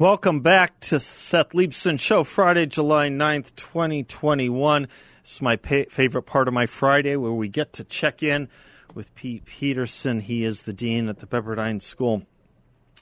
Welcome back to Seth Leibsohn Show, Friday, July 9th, 2021. This is my pa- favorite part of my Friday where we get to check in with Pete Peterson. He is the dean at the Pepperdine School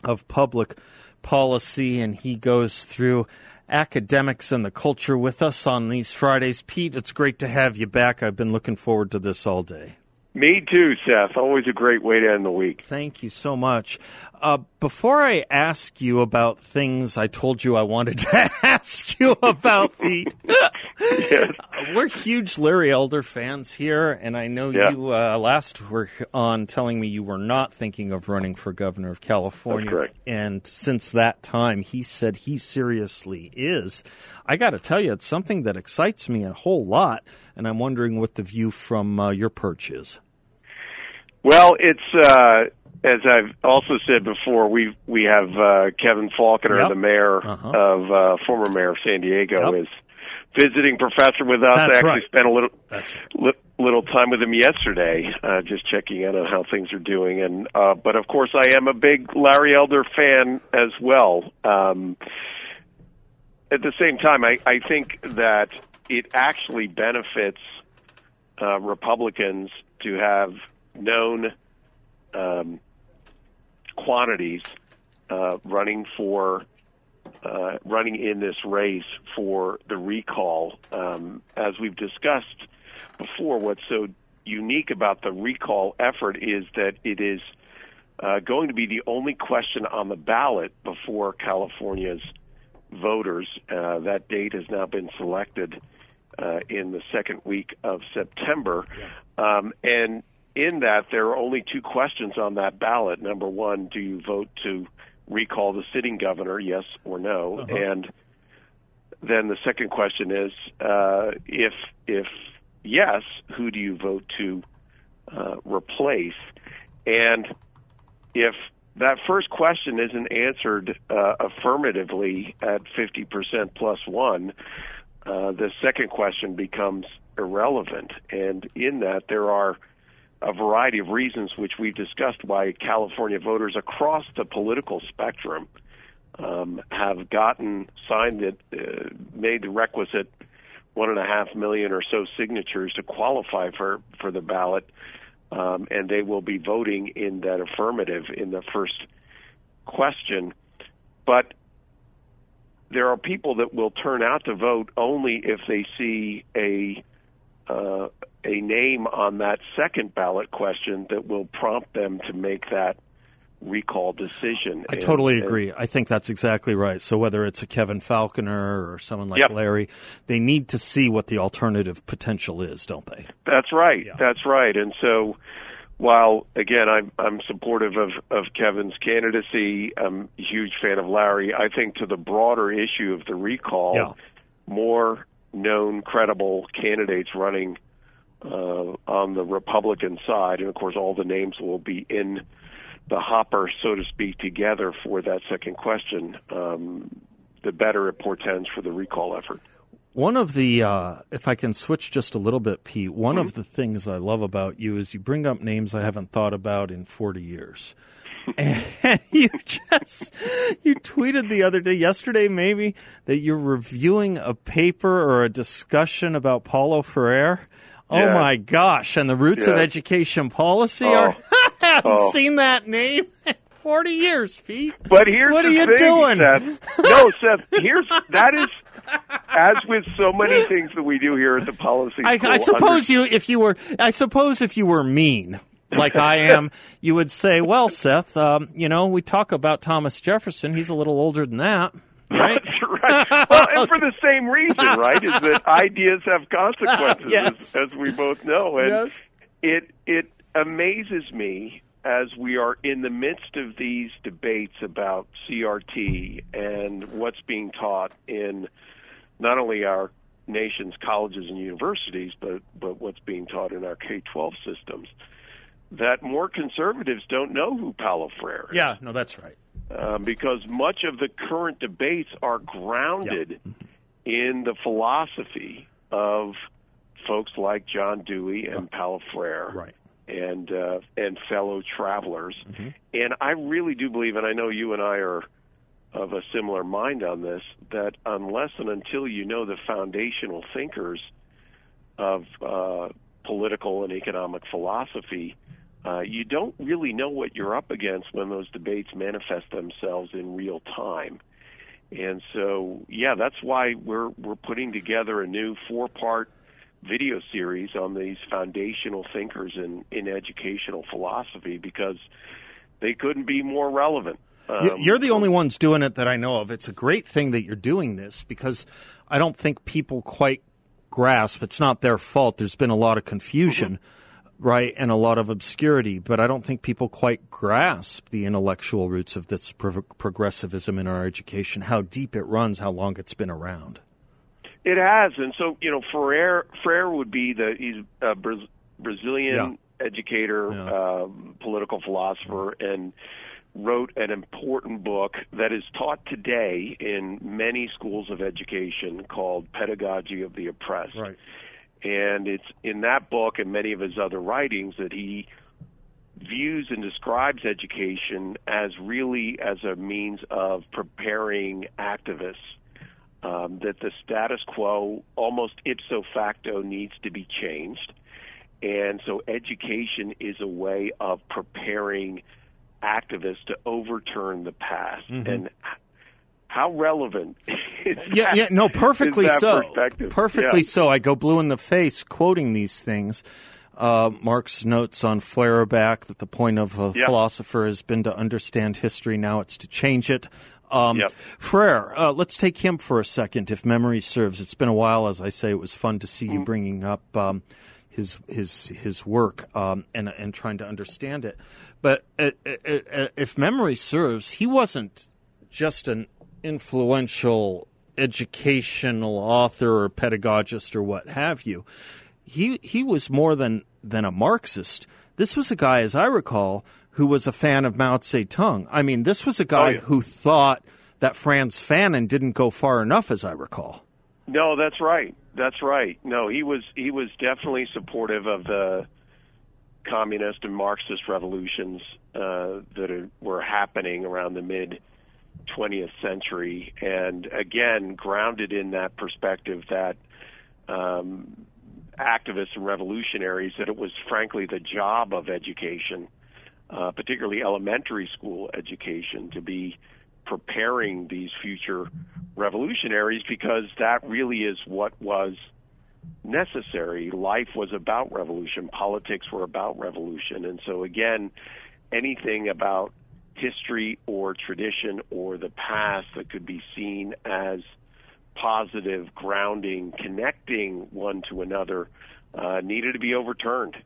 of Public Policy, and he goes through academics and the culture with us on these Fridays. Pete, it's great to have you back. I've been looking forward to this all day. Me too, Seth. Always a great way to end the week. Thank you so much. Uh, before I ask you about things I told you I wanted to ask you about, Pete, Yes. we're huge Larry Elder fans here, and I know Yeah. you uh, last were on telling me you were not thinking of running for governor of California. And since that time, he said he seriously is. I got to tell you, it's something that excites me a whole lot, and I'm wondering what the view from uh, your perch is. Well, it's uh, as I've also said before. We we have uh, Kevin Faulconer, Yep. the mayor Uh-huh. of uh, former mayor of San Diego, Yep. is visiting professor with us. That's I actually right. spent a little li- little time with him yesterday, uh, just checking in on how things are doing. And uh, but of course, I am a big Larry Elder fan as well. Um, at the same time, I, I think that it actually benefits uh, Republicans to have known um, quantities uh, running for uh, running in this race for the recall. Um, as we've discussed before, what's so unique about the recall effort is that it is uh, going to be the only question on the ballot before California's voters. Uh, that date has now been selected uh, in the second week of September. Um, and in that, there are only two questions on that ballot. Number one, do you vote to recall the sitting governor, yes or no? And then the second question is, uh, if if yes, who do you vote to uh, replace? And if that first question isn't answered uh, affirmatively at 50% plus one, uh, the second question becomes irrelevant. And in that, there are a variety of reasons which we've discussed why California voters across the political spectrum um, have gotten signed it, uh, made the requisite one and a half million or so signatures to qualify for for the ballot, um, and they will be voting in that affirmative in the first question. But there are people that will turn out to vote only if they see a uh, a name on that second ballot question that will prompt them to make that recall decision. I And- totally and- agree. I think that's exactly right. So whether it's a Kevin Faulconer or someone like Yep. Larry, they need to see what the alternative potential is, don't they? That's right. Yeah. That's right. And so, while again I'm I'm supportive of of Kevin's candidacy, I'm a huge fan of Larry. I think to the broader issue of the recall, Yeah. more known, credible candidates running uh, on the Republican side, and of course all the names will be in the hopper, so to speak, together for that second question. Um, the better it portends for the recall effort. One of the, uh, if I can switch just a little bit, Pete, one Mm-hmm. of the things I love about you is you bring up names I haven't thought about in 40 years. and you just, you tweeted the other day, yesterday maybe, that you're reviewing a paper or a discussion about Paulo Freire. Oh Yeah. my gosh. And the roots of education policy Oh. are, I haven't Oh. seen that name in 40 years, Pete. But here's What the are you thing, doing? Seth. No, Seth. Here's that is as with so many things that we do here at the policy. I, I suppose under- you, if you were, I suppose if you were mean, like I am, you would say, "Well, Seth, um, you know, we talk about Thomas Jefferson. He's a little older than that, right?" That's right. Well, and for the same reason, right? Is that ideas have consequences, Yes. as, as we both know, and Yes. it it amazes me as we are in the midst of these debates about CRT and what's being taught in not only our nation's colleges and universities, but but what's being taught in our K-12 systems, that more conservatives don't know who Paulo Freire is. Yeah, no, that's right. Um, because much of the current debates are grounded yeah. in the philosophy of folks like John Dewey and Paulo Freire. Right and uh, and fellow travelers. Mm-hmm. And I really do believe, and I know you and I are of a similar mind on this, that unless and until you know the foundational thinkers of uh, political and economic philosophy, uh, you don't really know what you're up against when those debates manifest themselves in real time. And so, yeah, that's why we're we're putting together a new four-part video series on these foundational thinkers in, in educational philosophy because they couldn't be more relevant. Um, you're the only ones doing it that I know of. It's a great thing that you're doing this because I don't think people quite grasp. It's not their fault. There's been a lot of confusion, mm-hmm. Right, and a lot of obscurity, but I don't think people quite grasp the intellectual roots of this pro- progressivism in our education, how deep it runs, how long it's been around. It has, and so you know, Freire Freire would be the he's a Bra- Brazilian yeah. educator, yeah. Uh, political philosopher, yeah. and wrote an important book that is taught today in many schools of education called Pedagogy of the Oppressed. Right. And it's in that book and many of his other writings that he views and describes education as really as a means of preparing activists um, that the status quo almost ipso facto needs to be changed. And so education is a way of preparing activists to overturn the past. Mm-hmm. And how relevant yeah, yeah, no, perfectly so. Perfectly yeah. so. I go blue in the face quoting these things. Uh, notes on Feuerbach that the point of a yeah. philosopher has been to understand history. Now it's to change it. Um, yep. Freire, uh, let's take him for a second, if memory serves. It's been a while, as I say. It was fun to see you mm-hmm. bringing up um, his his his work um, and and trying to understand it. But uh, uh, uh, if memory serves, he wasn't just an influential educational author or pedagogist or what have you. He he was more than than a Marxist. This was a guy, as I recall, who was a fan of Mao Zedong. I mean, this was a guy oh, yeah. who thought that Frantz Fanon didn't go far enough, as I recall. No, that's right. That's right. No, he was he was definitely supportive of the communist and Marxist revolutions uh, that are, were happening around the mid 20th century, and again grounded in that perspective that um, activists and revolutionaries that it was frankly the job of education uh, particularly elementary school education, to be preparing these future revolutionaries because that really is what was necessary. Life was about revolution, politics were about revolution. And so, again, anything about history or tradition or the past that could be seen as positive, grounding, connecting one to another uh, needed to be overturned.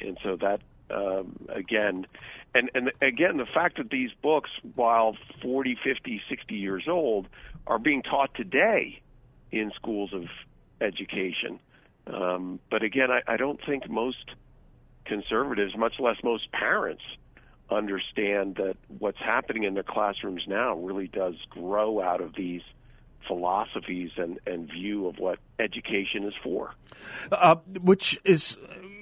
And so that um, again, and and again, the fact that these books, while 40, 50, 60 years old, are being taught today in schools of education. Um, but again, I, I don't think most conservatives, much less most parents, understand that what's happening in their classrooms now really does grow out of these philosophies and, and view of what education is for. Uh, which is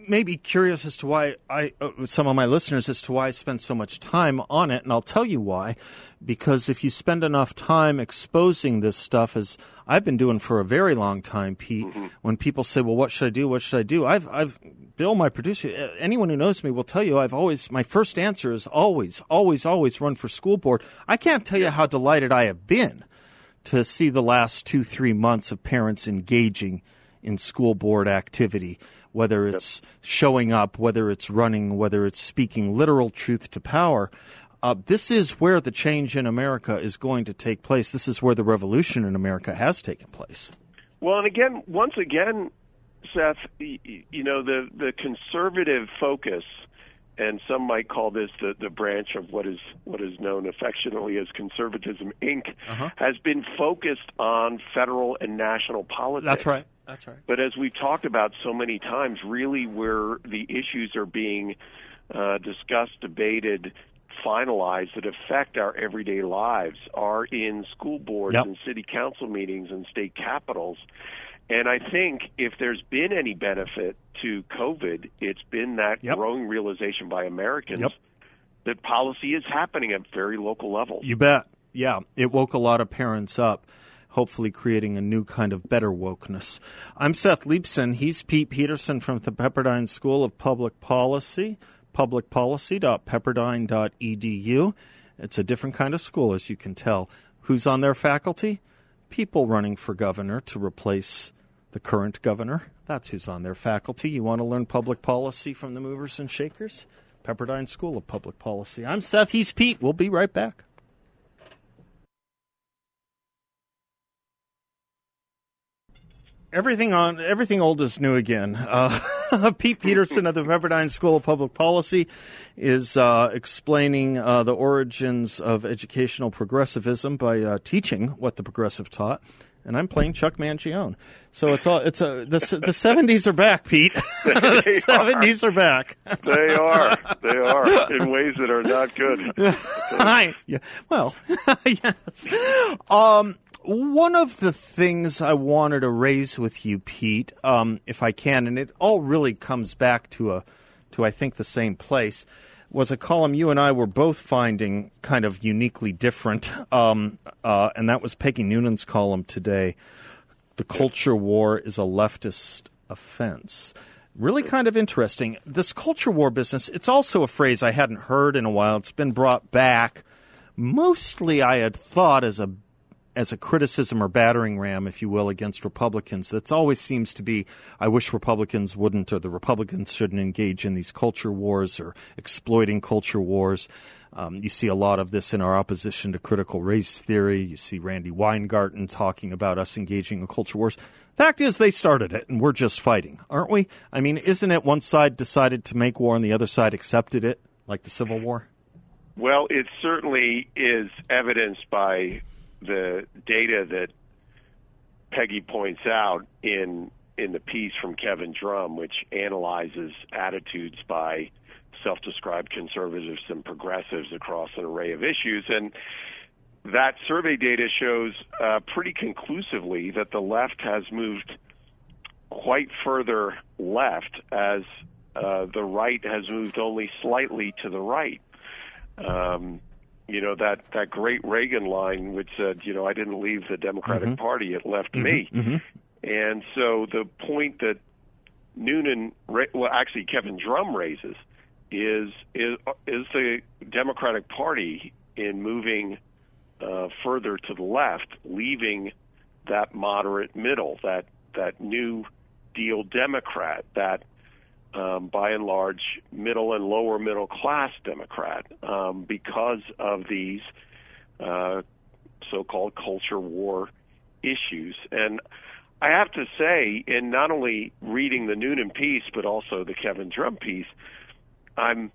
maybe curious as to why I, uh, some of my listeners, as to why I spend so much time on it, and I'll tell you why. Because if you spend enough time exposing this stuff, as I've been doing for a very long time, Pete, mm-hmm. when people say, "Well, what should I do? What should I do?" I've, I've, Bill, my producer, anyone who knows me will tell you, I've always, my first answer is always, always, always run for school board. I can't tell you how delighted I have been to see the last two, three months of parents engaging in school board activity whether it's yep. showing up, whether it's running, whether it's speaking literal truth to power. Uh, this is where the change in America is going to take place. This is where the revolution in America has taken place. Well, and again, once again, Seth, you know, the, the conservative focus and some might call this the, the branch of what is what is known affectionately as conservatism Inc., Uh-huh. has been focused on federal and national politics. That's right. That's right. But as we've talked about so many times, really where the issues are being uh, discussed, debated, finalized that affect our everyday lives are in school boards Yep. and city council meetings and state capitals. And I think if there's been any benefit to COVID, it's been that Yep. growing realization by Americans Yep. that policy is happening at very local levels. You bet. Yeah, it woke a lot of parents up, hopefully creating a new kind of better wokeness. I'm Seth Leibsohn. He's Pete Peterson from the Pepperdine School of Public Policy, publicpolicy.pepperdine.edu. It's a different kind of school, as you can tell. Who's on their faculty? People running for governor to replace the current governor. That's who's on their faculty. You want to learn public policy from the movers and shakers? Pepperdine School of Public Policy. I'm Seth. He's Pete. We'll be right back. Everything on everything old is new again. Uh, Pete Peterson of the Pepperdine School of Public Policy is uh, explaining uh, the origins of educational progressivism by uh, teaching what the progressive taught, and I'm playing Chuck Mangione. So it's all it's a the the seventies are back, Pete. the seventies are back. they are. They are in ways that are not good. Hi. Yeah. Well, yes. Um, one of the things I wanted to raise with you, Pete, um, if I can, and it all really comes back to a, to I think the same place, was a column you and I were both finding kind of uniquely different, um, uh, and that was Peggy Noonan's column today. The culture war is a leftist offense. Really kind of interesting. This culture war business, it's also a phrase I hadn't heard in a while. It's been brought back. Mostly I had thought as a as a criticism or battering ram, if you will, against Republicans. That's always seems to be I wish Republicans wouldn't or the Republicans shouldn't engage in these culture wars or exploiting culture wars. Um, you see a lot of this in our opposition to critical race theory. You see Randi Weingarten talking about us engaging in culture wars. Fact is, they started it, and we're just fighting, aren't we? I mean, isn't it one side decided to make war and the other side accepted it, like the Civil War? Well, it certainly is evidenced by the data that Peggy points out in in the piece from Kevin Drum, which analyzes attitudes by self-described conservatives and progressives across an array of issues, and that survey data shows uh, pretty conclusively that the left has moved quite further left as uh, the right has moved only slightly to the right. Um, you know that that great Reagan line, which said, "You know, I didn't leave the Democratic mm-hmm. Party; it left mm-hmm. me." Mm-hmm. And so the point that Noonan, well, actually Kevin Drum raises, is is is the Democratic Party in moving uh, further to the left, leaving that moderate middle, that that new deal Democrat, that um, by and large middle and lower middle class Democrat, um, because of these uh, so-called culture war issues. And I have to say, in not only reading the Noonan piece but also the Kevin Drum piece, I'm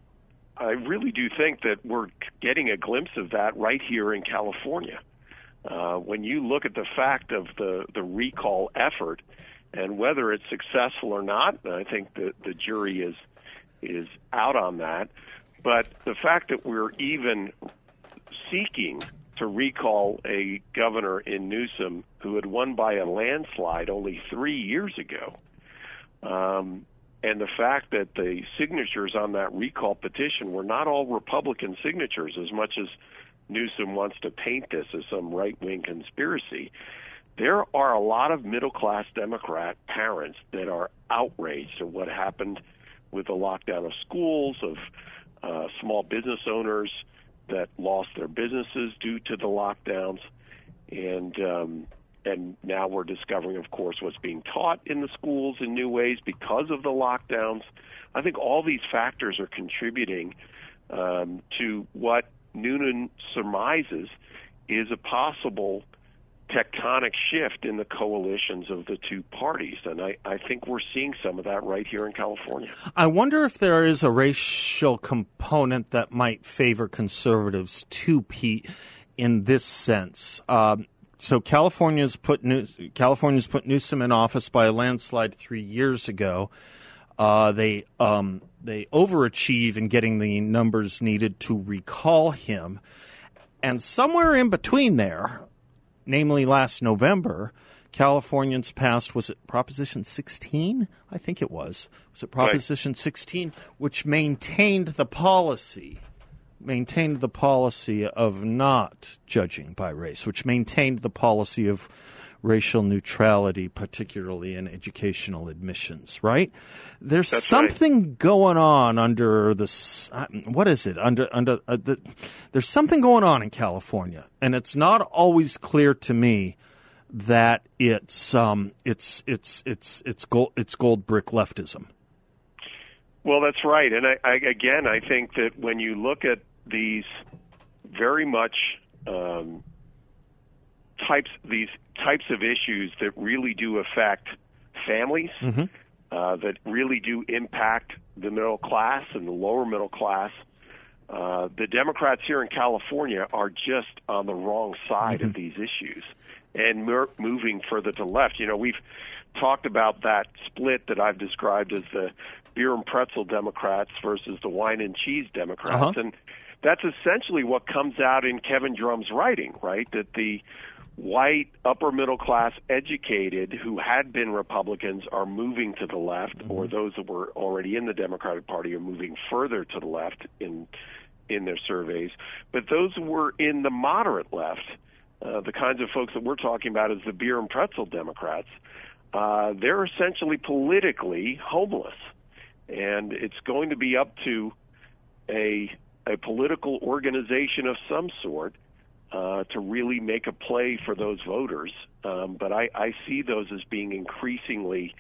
I really do think that we're getting a glimpse of that right here in California. Uh, when you look at the fact of the the recall effort and whether it's successful or not, I think the the jury is is out on that. But the fact that we're even seeking to recall a governor in Newsom who had won by a landslide only three years ago, um, and the fact that the signatures on that recall petition were not all Republican signatures, as much as Newsom wants to paint this as some right wing conspiracy. There are a lot of middle class Democrat parents that are outraged at what happened with the lockdown of schools, of uh, small business owners that lost their businesses due to the lockdowns, and um, and now we're discovering, of course, what's being taught in the schools in new ways because of the lockdowns. I think all these factors are contributing um, to what Noonan surmises is a possible tectonic shift in the coalitions of the two parties. And I, I think we're seeing some of that right here in California. I wonder if there is a racial component that might favor conservatives too, Pete, in this sense. Um, so California's put New- California's put Newsom in office by a landslide three years ago. Uh, they um, they overachieve in getting the numbers needed to recall him, and somewhere in between there, namely last November, Californians passed was it Proposition 16? I think it was. Was it Proposition right. 16, which maintained the policy maintained the policy of not judging by race, which maintained the policy of racial neutrality, particularly in educational admissions, right? There's That's something right. going on under the what is it under under uh, the, there's something going on in California, and it's not always clear to me that it's um it's it's it's it's gold it's gold brick leftism. Well, that's right, and I, I, again, I think that when you look at these very much um, types these types of issues that really do affect families, mm-hmm. uh, that really do impact the middle class and the lower middle class. Uh, the Democrats here in California are just on the wrong side mm-hmm. of these issues and mer- moving further to the left. You know, we've talked about that split that I've described as the beer and pretzel Democrats versus the wine and cheese Democrats, uh-huh. and that's essentially what comes out in Kevin Drum's writing, right? That the white upper middle class educated who had been Republicans are moving to the left, mm-hmm. or those that were already in the Democratic Party are moving further to the left in in their surveys. But those who were in the moderate left, uh, the kinds of folks that we're talking about as the beer and pretzel Democrats, uh, they're essentially politically homeless, and it's going to be up to a a political organization of some sort uh, to really make a play for those voters. Um, but I, I, see those as being increasingly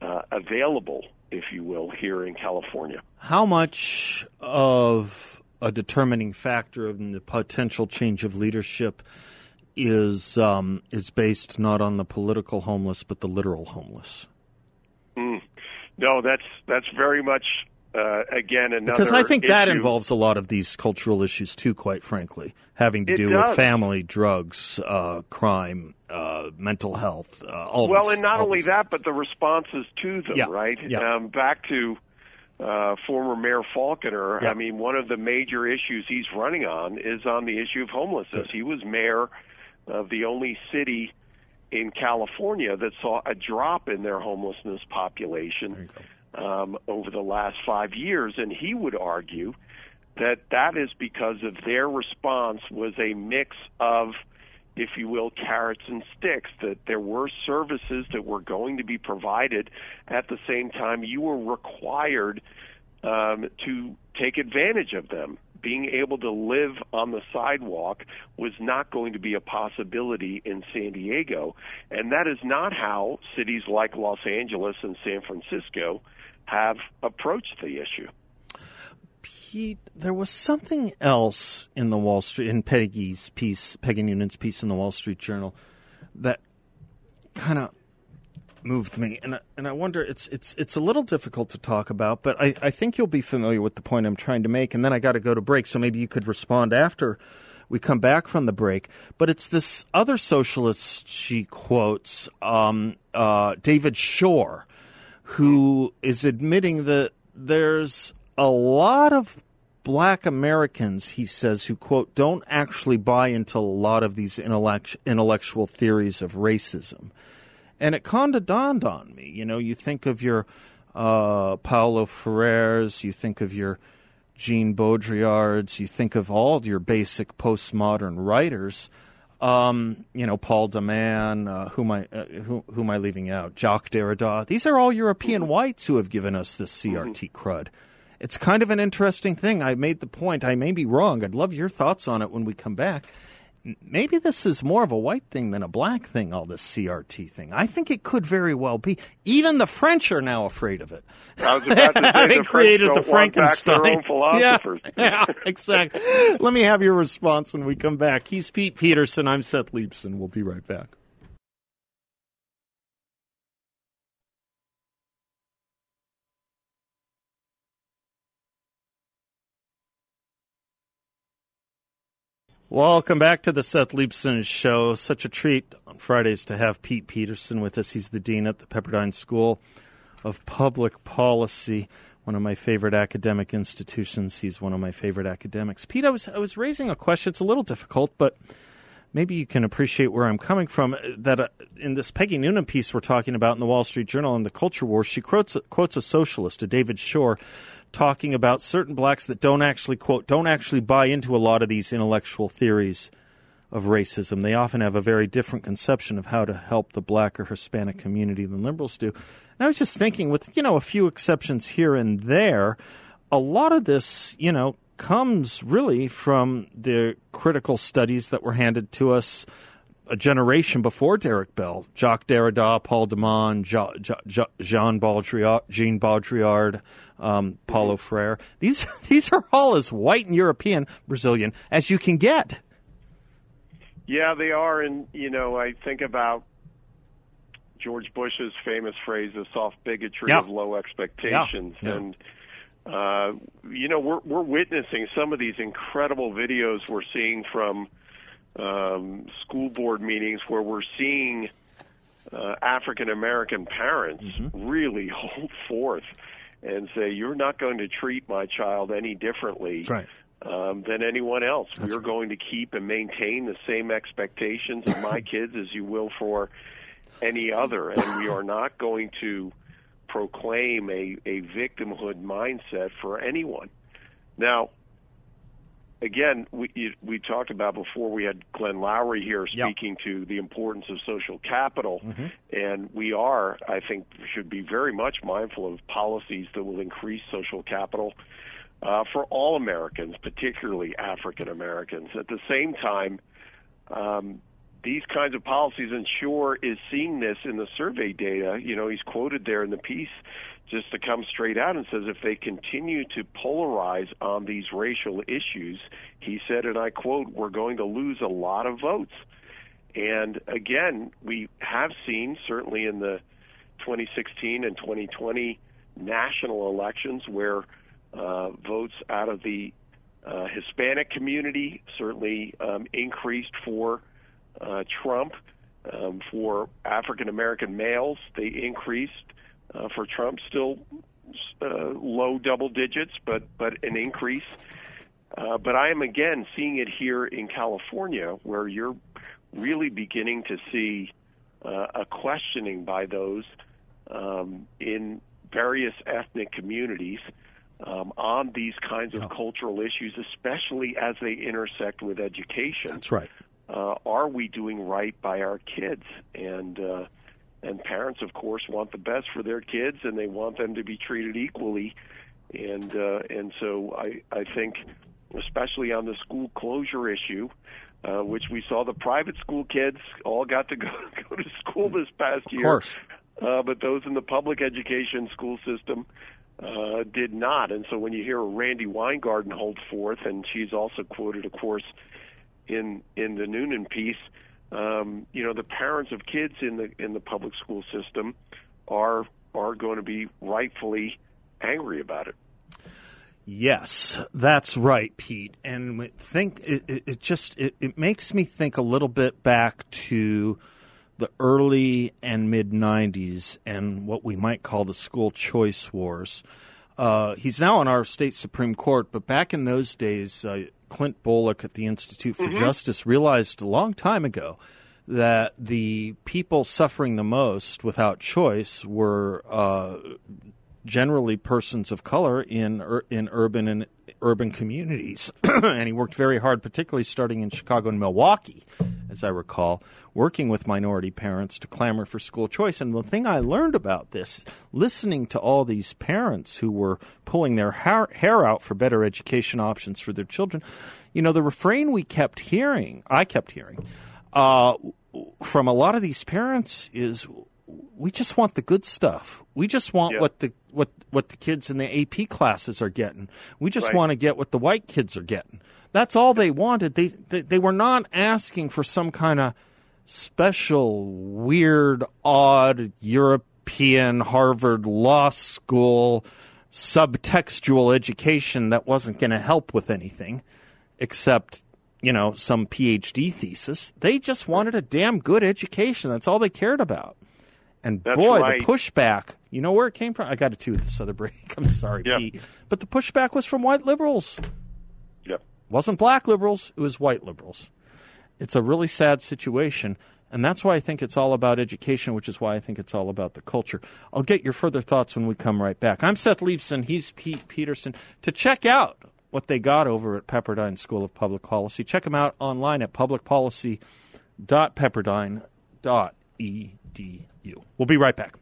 uh, available, if you will, here in California. How much of a determining factor in the potential change of leadership is um, is based not on the political homeless but the literal homeless? Mm. No, that's that's very much uh, again another because I think issue. that involves a lot of these cultural issues too. Quite frankly, having to it do does. with family, drugs, uh, crime, uh, mental health. Uh, all well, these, and not only that, but the responses to them. Yeah. Right. Yeah. Um, back to uh, former Mayor Faulconer. Yeah. I mean, one of the major issues he's running on is on the issue of homelessness. He was mayor of the only city in California that saw a drop in their homelessness population um, over the last five years, and he would argue that that is because of their response was a mix of, if you will, carrots and sticks. That there were services that were going to be provided at the same time you were required um, to take advantage of them. Being able to live on the sidewalk was not going to be a possibility in San Diego, and that is not how cities like Los Angeles and San Francisco have approached the issue. Pete, there was something else in the Wall Street in Peggy's piece, Peggy Noonan's piece in the Wall Street Journal, that kind of moved me, and I, and I wonder it's it's it's a little difficult to talk about, but I, I think you'll be familiar with the point I'm trying to make, and then I got to go to break, so maybe you could respond after we come back from the break. But it's this other socialist she quotes, um, uh, David Shor who is admitting that there's a lot of black Americans, he says, who, quote, don't actually buy into a lot of these intellect- intellectual theories of racism. And it kind of dawned on me. You know, you think of your uh, Paulo Freire's, you think of your Jean Baudrillards, you think of all your basic postmodern writers um, you know, Paul de Man, uh, who, am I, uh, who, who am I leaving out? Jacques Derrida. These are all European whites who have given us this CRT crud. It's kind of an interesting thing. I made the point. I may be wrong. I'd love your thoughts on it when we come back. Maybe this is more of a white thing than a black thing, all this CRT thing. I think it could very well be. Even the French are now afraid of it. I was about to say they the created French the don't want back Frankenstein. philosophers. Yeah, yeah, exactly. Let me have your response when we come back. He's Pete Peterson. I'm Seth Leibsohn. We'll be right back. Welcome back to the Seth Leibsohn Show. Such a treat on Fridays to have Pete Peterson with us. He's the dean at the Pepperdine School of Public Policy, one of my favorite academic institutions. He's one of my favorite academics. Pete, I was I was raising a question. It's a little difficult, but maybe you can appreciate where I'm coming from. That uh, in this Peggy Noonan piece we're talking about in the Wall Street Journal and the Culture Wars, she quotes quotes a socialist, a David Shor, talking about certain blacks that don't actually quote don't actually buy into a lot of these intellectual theories of racism. They often have a very different conception of how to help the black or Hispanic community than liberals do. And I was just thinking, with you know a few exceptions here and there, a lot of this, you know, comes really from the critical studies that were handed to us a generation before Derek Bell, Jacques Derrida, Paul de Man, jo- jo- jo- Jean Baudrillard, Jean Baudrillard, um, Paulo Freire. These these are all as white and European, Brazilian as you can get. Yeah, they are, and you know, I think about George Bush's famous phrase, "the soft bigotry Yeah. of low expectations," Yeah, yeah. and uh, you know, we're we're witnessing some of these incredible videos we're seeing from um, school board meetings where we're seeing uh, African American parents Mm-hmm. really hold forth and say, "You're not going to treat my child any differently." Right. um, than anyone else. We're going to keep and maintain the same expectations of my kids as you will for any other, and we are not going to proclaim a, a victimhood mindset for anyone. Now, again, we you- we talked about before we had Glenn Loury here speaking to the importance of social capital, Mm-hmm. and we are, I think, should be very much mindful of policies that will increase social capital uh, for all Americans, particularly African Americans. At the same time, um, these kinds of policies, and Shor is seeing this in the survey data. You know, he's quoted there in the piece just to come straight out and says if they continue to polarize on these racial issues, he said, and I quote, we're going to lose a lot of votes. And again, we have seen, certainly in the 2016 and 2020 national elections, where uh, votes out of the uh, Hispanic community certainly um, increased for uh, Trump. Um, for African American males, they increased. Uh, for Trump, still uh, low double digits, but but an increase. Uh, but I am again seeing it here in California, where you're really beginning to see uh, a questioning by those um, in various ethnic communities um, on these kinds of cultural issues, especially as they intersect with education. That's right. Uh, are we doing right by our kids? And uh, and parents, of course, want the best for their kids, and they want them to be treated equally. And uh, and so I I think, especially on the school closure issue, uh, which we saw the private school kids all got to go go to school this past year. Of course. Uh, but those in the public education school system uh, did not. And so when you hear Randi Weingarten hold forth, and she's also quoted, of course, in in the Noonan piece, um, you know, the parents of kids in the in the public school system are are going to be rightfully angry about it. Yes, that's right, Pete. And think it, it, it just it, it makes me think a little bit back to the early and mid '90s and what we might call the school choice wars. Uh, he's now on our state supreme court, but back in those days, uh, Clint Bolick at the Institute for Justice realized a long time ago that the people suffering the most without choice were uh, generally persons of color in in urban and urban communities, and he worked very hard, particularly starting in Chicago and Milwaukee, as I recall, working with minority parents to clamor for school choice. And the thing I learned about this, listening to all these parents who were pulling their hair, hair out for better education options for their children, you know, the refrain we kept hearing, I kept hearing, uh, from a lot of these parents is we just want the good stuff. We just want yeah. what the what what the kids in the AP classes are getting. We just right. want to get what the white kids are getting. That's all they wanted. They, they they were not asking for some kind of special, weird, odd European Harvard Law School subtextual education that wasn't going to help with anything except you know some PhD thesis. They just wanted a damn good education. That's all they cared about. And That's boy, right. the pushback, you know where it came from? I got to do this other break. I'm sorry. Pete. But the pushback was from white liberals. Yep. wasn't black liberals, it was white liberals. It's a really sad situation. And that's why I think it's all about education, which is why I think it's all about the culture. I'll get your further thoughts when we come right back. I'm Seth Leibsohn. He's Pete Peterson. To check out what they got over at Pepperdine School of Public Policy, check them out online at publicpolicy.pepperdine.edu you. We'll be right back.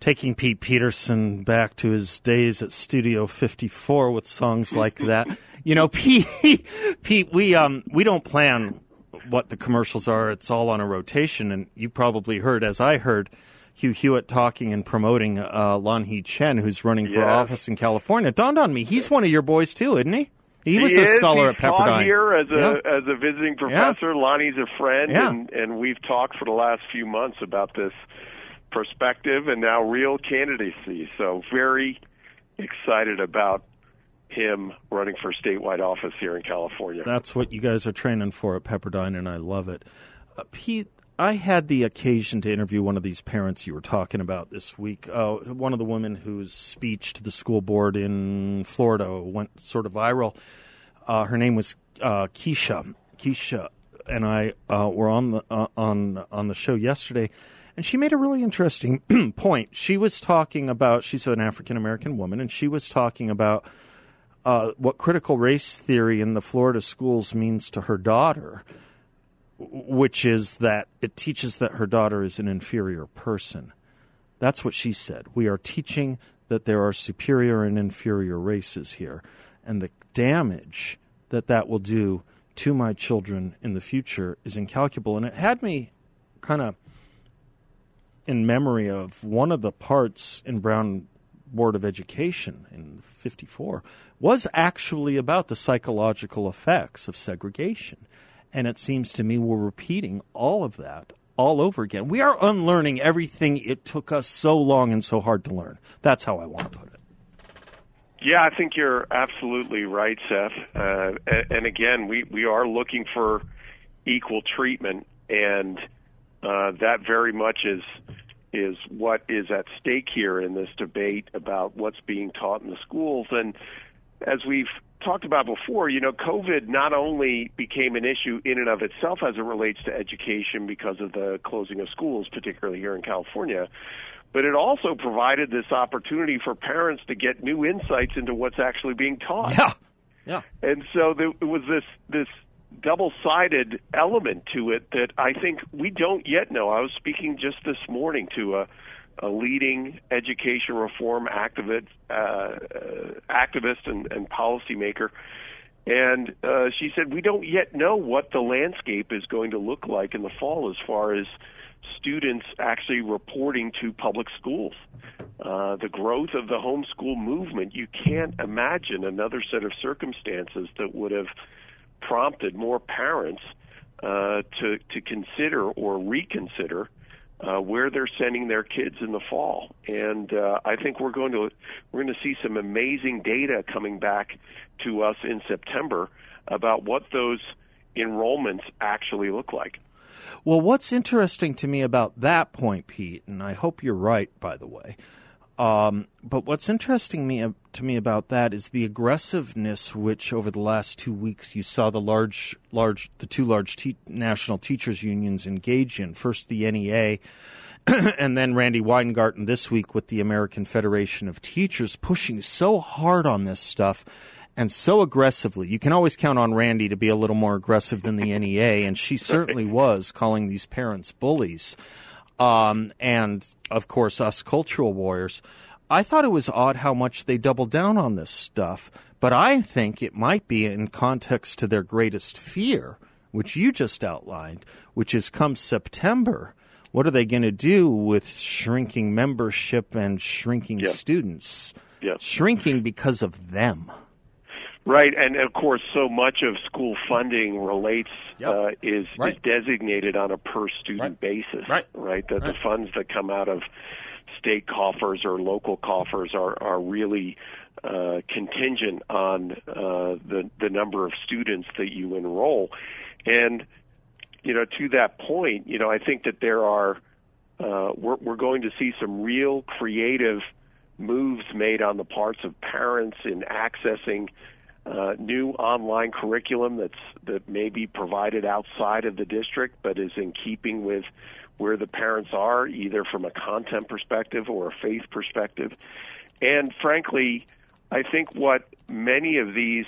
taking Pete Peterson back to his days at Studio 54 with songs like that. You know, Pete, Pete, we um we don't plan what the commercials are. It's all on a rotation, and you probably heard, as I heard, Hugh Hewitt talking and promoting uh, Lanhee Chen, who's running for yes. office in California. It dawned on me he's one of your boys too, isn't he? He was he a scholar He's at Pepperdine. here as a yeah. as a visiting professor. Yeah. Lanhee's a friend, Yeah. and and we've talked for the last few months about this perspective and now real candidacy. So very excited about him running for statewide office here in California. That's what you guys are training for at Pepperdine, and I love it. Uh, Pete, I had the occasion to interview one of these parents you were talking about this week. Uh, one of the women whose speech to the school board in Florida went sort of viral. Uh, her name was uh, Keisha. Keisha and I uh, were on the uh, on on the show yesterday, and she made a really interesting point. She was talking about she's an African American woman, and she was talking about uh, what critical race theory in the Florida schools means to her daughter which is that it teaches that her daughter is an inferior person. That's what she said. We are teaching that there are superior and inferior races here, and the damage that that will do to my children in the future is incalculable. And it had me kind of in memory of one of the parts in Brown Board of Education in 54 was actually about the psychological effects of segregation. And it seems to me we're repeating all of that all over again. We are unlearning everything it took us so long and so hard to learn. That's how I want to put it. Yeah, I think you're absolutely right, Seth. Uh, and, again, we, we are looking for equal treatment, and uh, that very much is is what is at stake here in this debate about what's being taught in the schools. And as we've talked about before, you know, COVID not only became an issue in and of itself as it relates to education because of the closing of schools, particularly here in California, but it also provided this opportunity for parents to get new insights into what's actually being taught. Yeah. Yeah. And so there it was this this double-sided element to it that I think we don't yet know. I was speaking just this morning to a a leading education reform activist, uh, uh, activist and, and policymaker, and uh, she said we don't yet know what the landscape is going to look like in the fall as far as students actually reporting to public schools. Uh, the growth of the homeschool movement, you can't imagine another set of circumstances that would have prompted more parents uh, to to consider or reconsider uh, where they're sending their kids in the fall. And uh, I think we're going to we're going to see some amazing data coming back to us in September about what those enrollments actually look like. Well, what's interesting to me about that point, Pete, and I hope you're right, by the way, Um, but what's interesting me uh, to me about that is the aggressiveness which over the last two weeks you saw the large, large, the two large te- national teachers unions engage in. First, the NEA. and then Randi Weingarten this week with the American Federation of Teachers pushing so hard on this stuff and so aggressively. You can always count on Randi to be a little more aggressive than the NEA, and she certainly was calling these parents bullies. Um, and of course, us cultural warriors. I thought it was odd how much they doubled down on this stuff, but I think it might be in context to their greatest fear, which you just outlined, which is come September what are they going to do with shrinking membership and shrinking students? Yep. Shrinking because of them. Right, and of course, so much of school funding relates Yep. uh, is Right. is designated on a per student Right. basis. Right. right. that the funds that come out of state coffers or local coffers are are really uh, contingent on uh, the the number of students that you enroll, and you know to that point, you know I think that there are uh, we're we're going to see some real creative moves made on the parts of parents in accessing uh, new online curriculum that's that may be provided outside of the district, but is in keeping with where the parents are, either from a content perspective or a faith perspective. And frankly, I think what many of these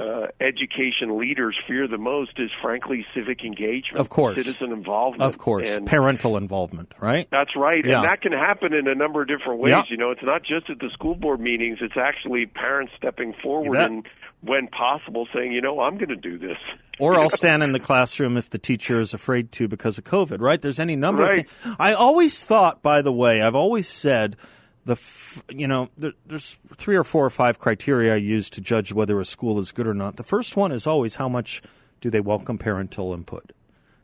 uh, education leaders fear the most is, frankly, civic engagement, Of course. citizen involvement, Of course. and Parental involvement, right? that's right, Yeah. and that can happen in a number of different ways. Yeah. You know, it's not just at the school board meetings; it's actually parents stepping forward and, when possible, saying, "You know, I'm going to do this." Or I'll stand in the classroom if the teacher is afraid to because of COVID, right? There's any number Right. of things. I always thought, by the way, I've always said the, f- you know, there, there's three or four or five criteria I use to judge whether a school is good or not. The first one is always how much do they welcome parental input.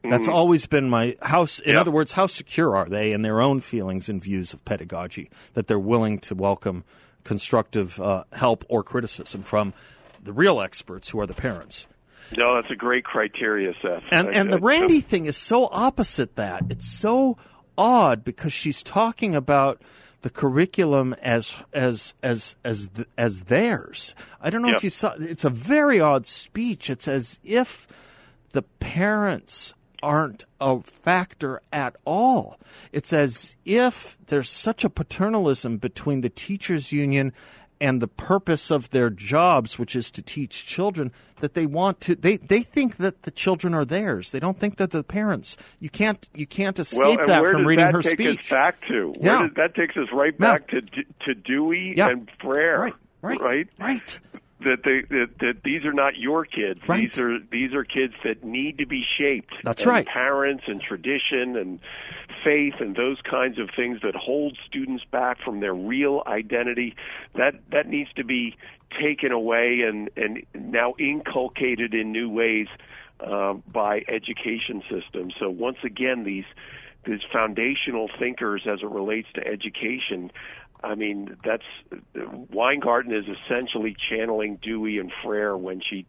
That's always been my house. In Yep. other words, how secure are they in their own feelings and views of pedagogy that they're willing to welcome constructive uh, help or criticism from the real experts who are the parents. No, that's a great criteria, Seth. And I- and the I- Randi thing is so opposite that. It's so odd because she's talking about the curriculum as as as as as theirs. I don't know Yep. if you saw it's a very odd speech. It's as if the parents aren't a factor at all. It's as if there's such a paternalism between the teachers union and the purpose of their jobs, which is to teach children, that they want to they, they think that the children are theirs. They don't think that the parents you can't you can't escape well, that from reading that her take speech. us back to? Yeah. Does, that takes us right Yeah. back to to Dewey Yeah. and Freire. Right, right, right, right. That they that, that these are not your kids. Right. These are these are kids that need to be shaped. That's And right. Parents and tradition and faith and those kinds of things that hold students back from their real identity. That that needs to be taken away and and now inculcated in new ways uh, by education systems. So once again, these these foundational thinkers as it relates to education. I mean, that's Weingarten is essentially channeling Dewey and Freire when she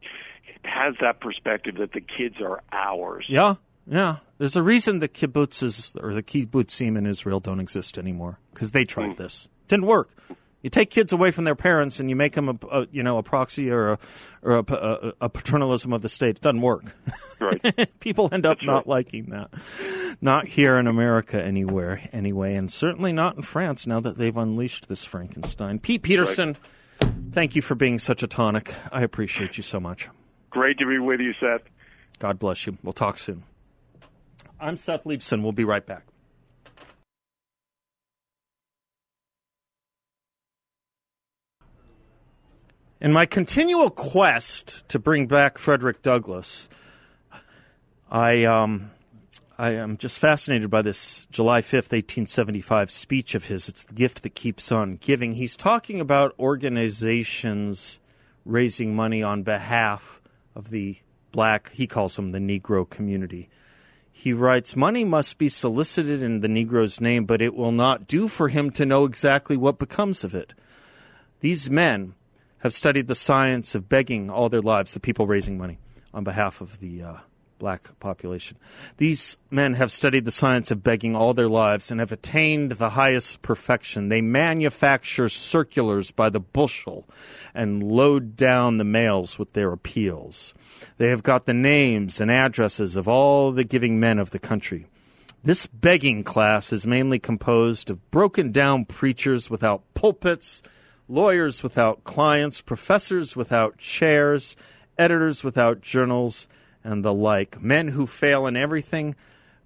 has that perspective that the kids are ours. Yeah, yeah. There's a reason the kibbutzes or the kibbutzim in Israel don't exist anymore because they tried Hmm. this. Didn't work. You take kids away from their parents and you make them a, a you know a proxy or a or a, a, a paternalism of the state. It doesn't work. Right. People end up That's not right. liking that. Not here in America anywhere anyway, and certainly not in France now that they've unleashed this Frankenstein. Pete Peterson, thank you for being such a tonic. I appreciate you so much. Great to be with you, Seth. God bless you. We'll talk soon. I'm Seth Leibsohn. We'll be right back. In my continual quest to bring back Frederick Douglass, I um, I am just fascinated by this July 5th, 1875 speech of his. It's the gift that keeps on giving. He's talking about organizations raising money on behalf of the black, he calls them the Negro community. He writes, Money must be solicited in the Negro's name, but it will not do for him to know exactly what becomes of it. These men have studied the science of begging all their lives, the people raising money on behalf of the uh, black population. These men have studied the science of begging all their lives and have attained the highest perfection. They manufacture circulars by the bushel and load down the mails with their appeals. They have got the names and addresses of all the giving men of the country. This begging class is mainly composed of broken down preachers without pulpits, lawyers without clients, professors without chairs, editors without journals, and the like. Men who fail in everything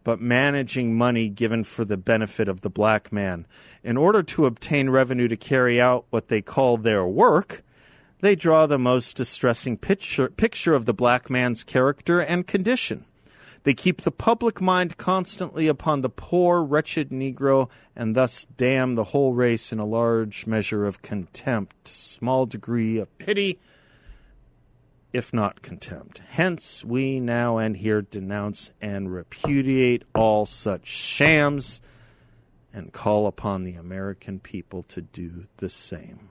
but managing money given for the benefit of the black man. In order to obtain revenue to carry out what they call their work, they draw the most distressing picture, picture of the black man's character and condition. They keep the public mind constantly upon the poor, wretched Negro, and thus damn the whole race in a large measure of contempt, small degree of pity, if not contempt. Hence, we now and here denounce and repudiate all such shams and call upon the American people to do the same.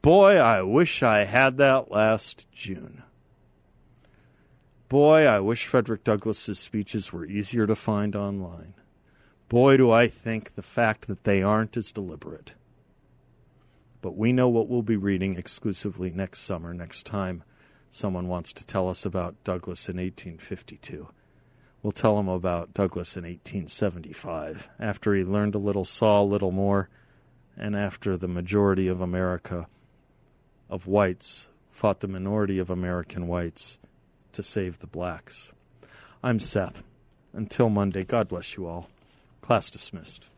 Boy, I wish I had that last June. Boy, I wish Frederick Douglass's speeches were easier to find online. Boy, do I think the fact that they aren't is deliberate. But we know what we'll be reading exclusively next summer, next time someone wants to tell us about Douglass in 1852. We'll tell him about Douglass in 1875, after he learned a little, saw a little more, and after the majority of America, of whites, fought the minority of American whites to save the blacks. I'm Seth. Until Monday, God bless you all. Class dismissed.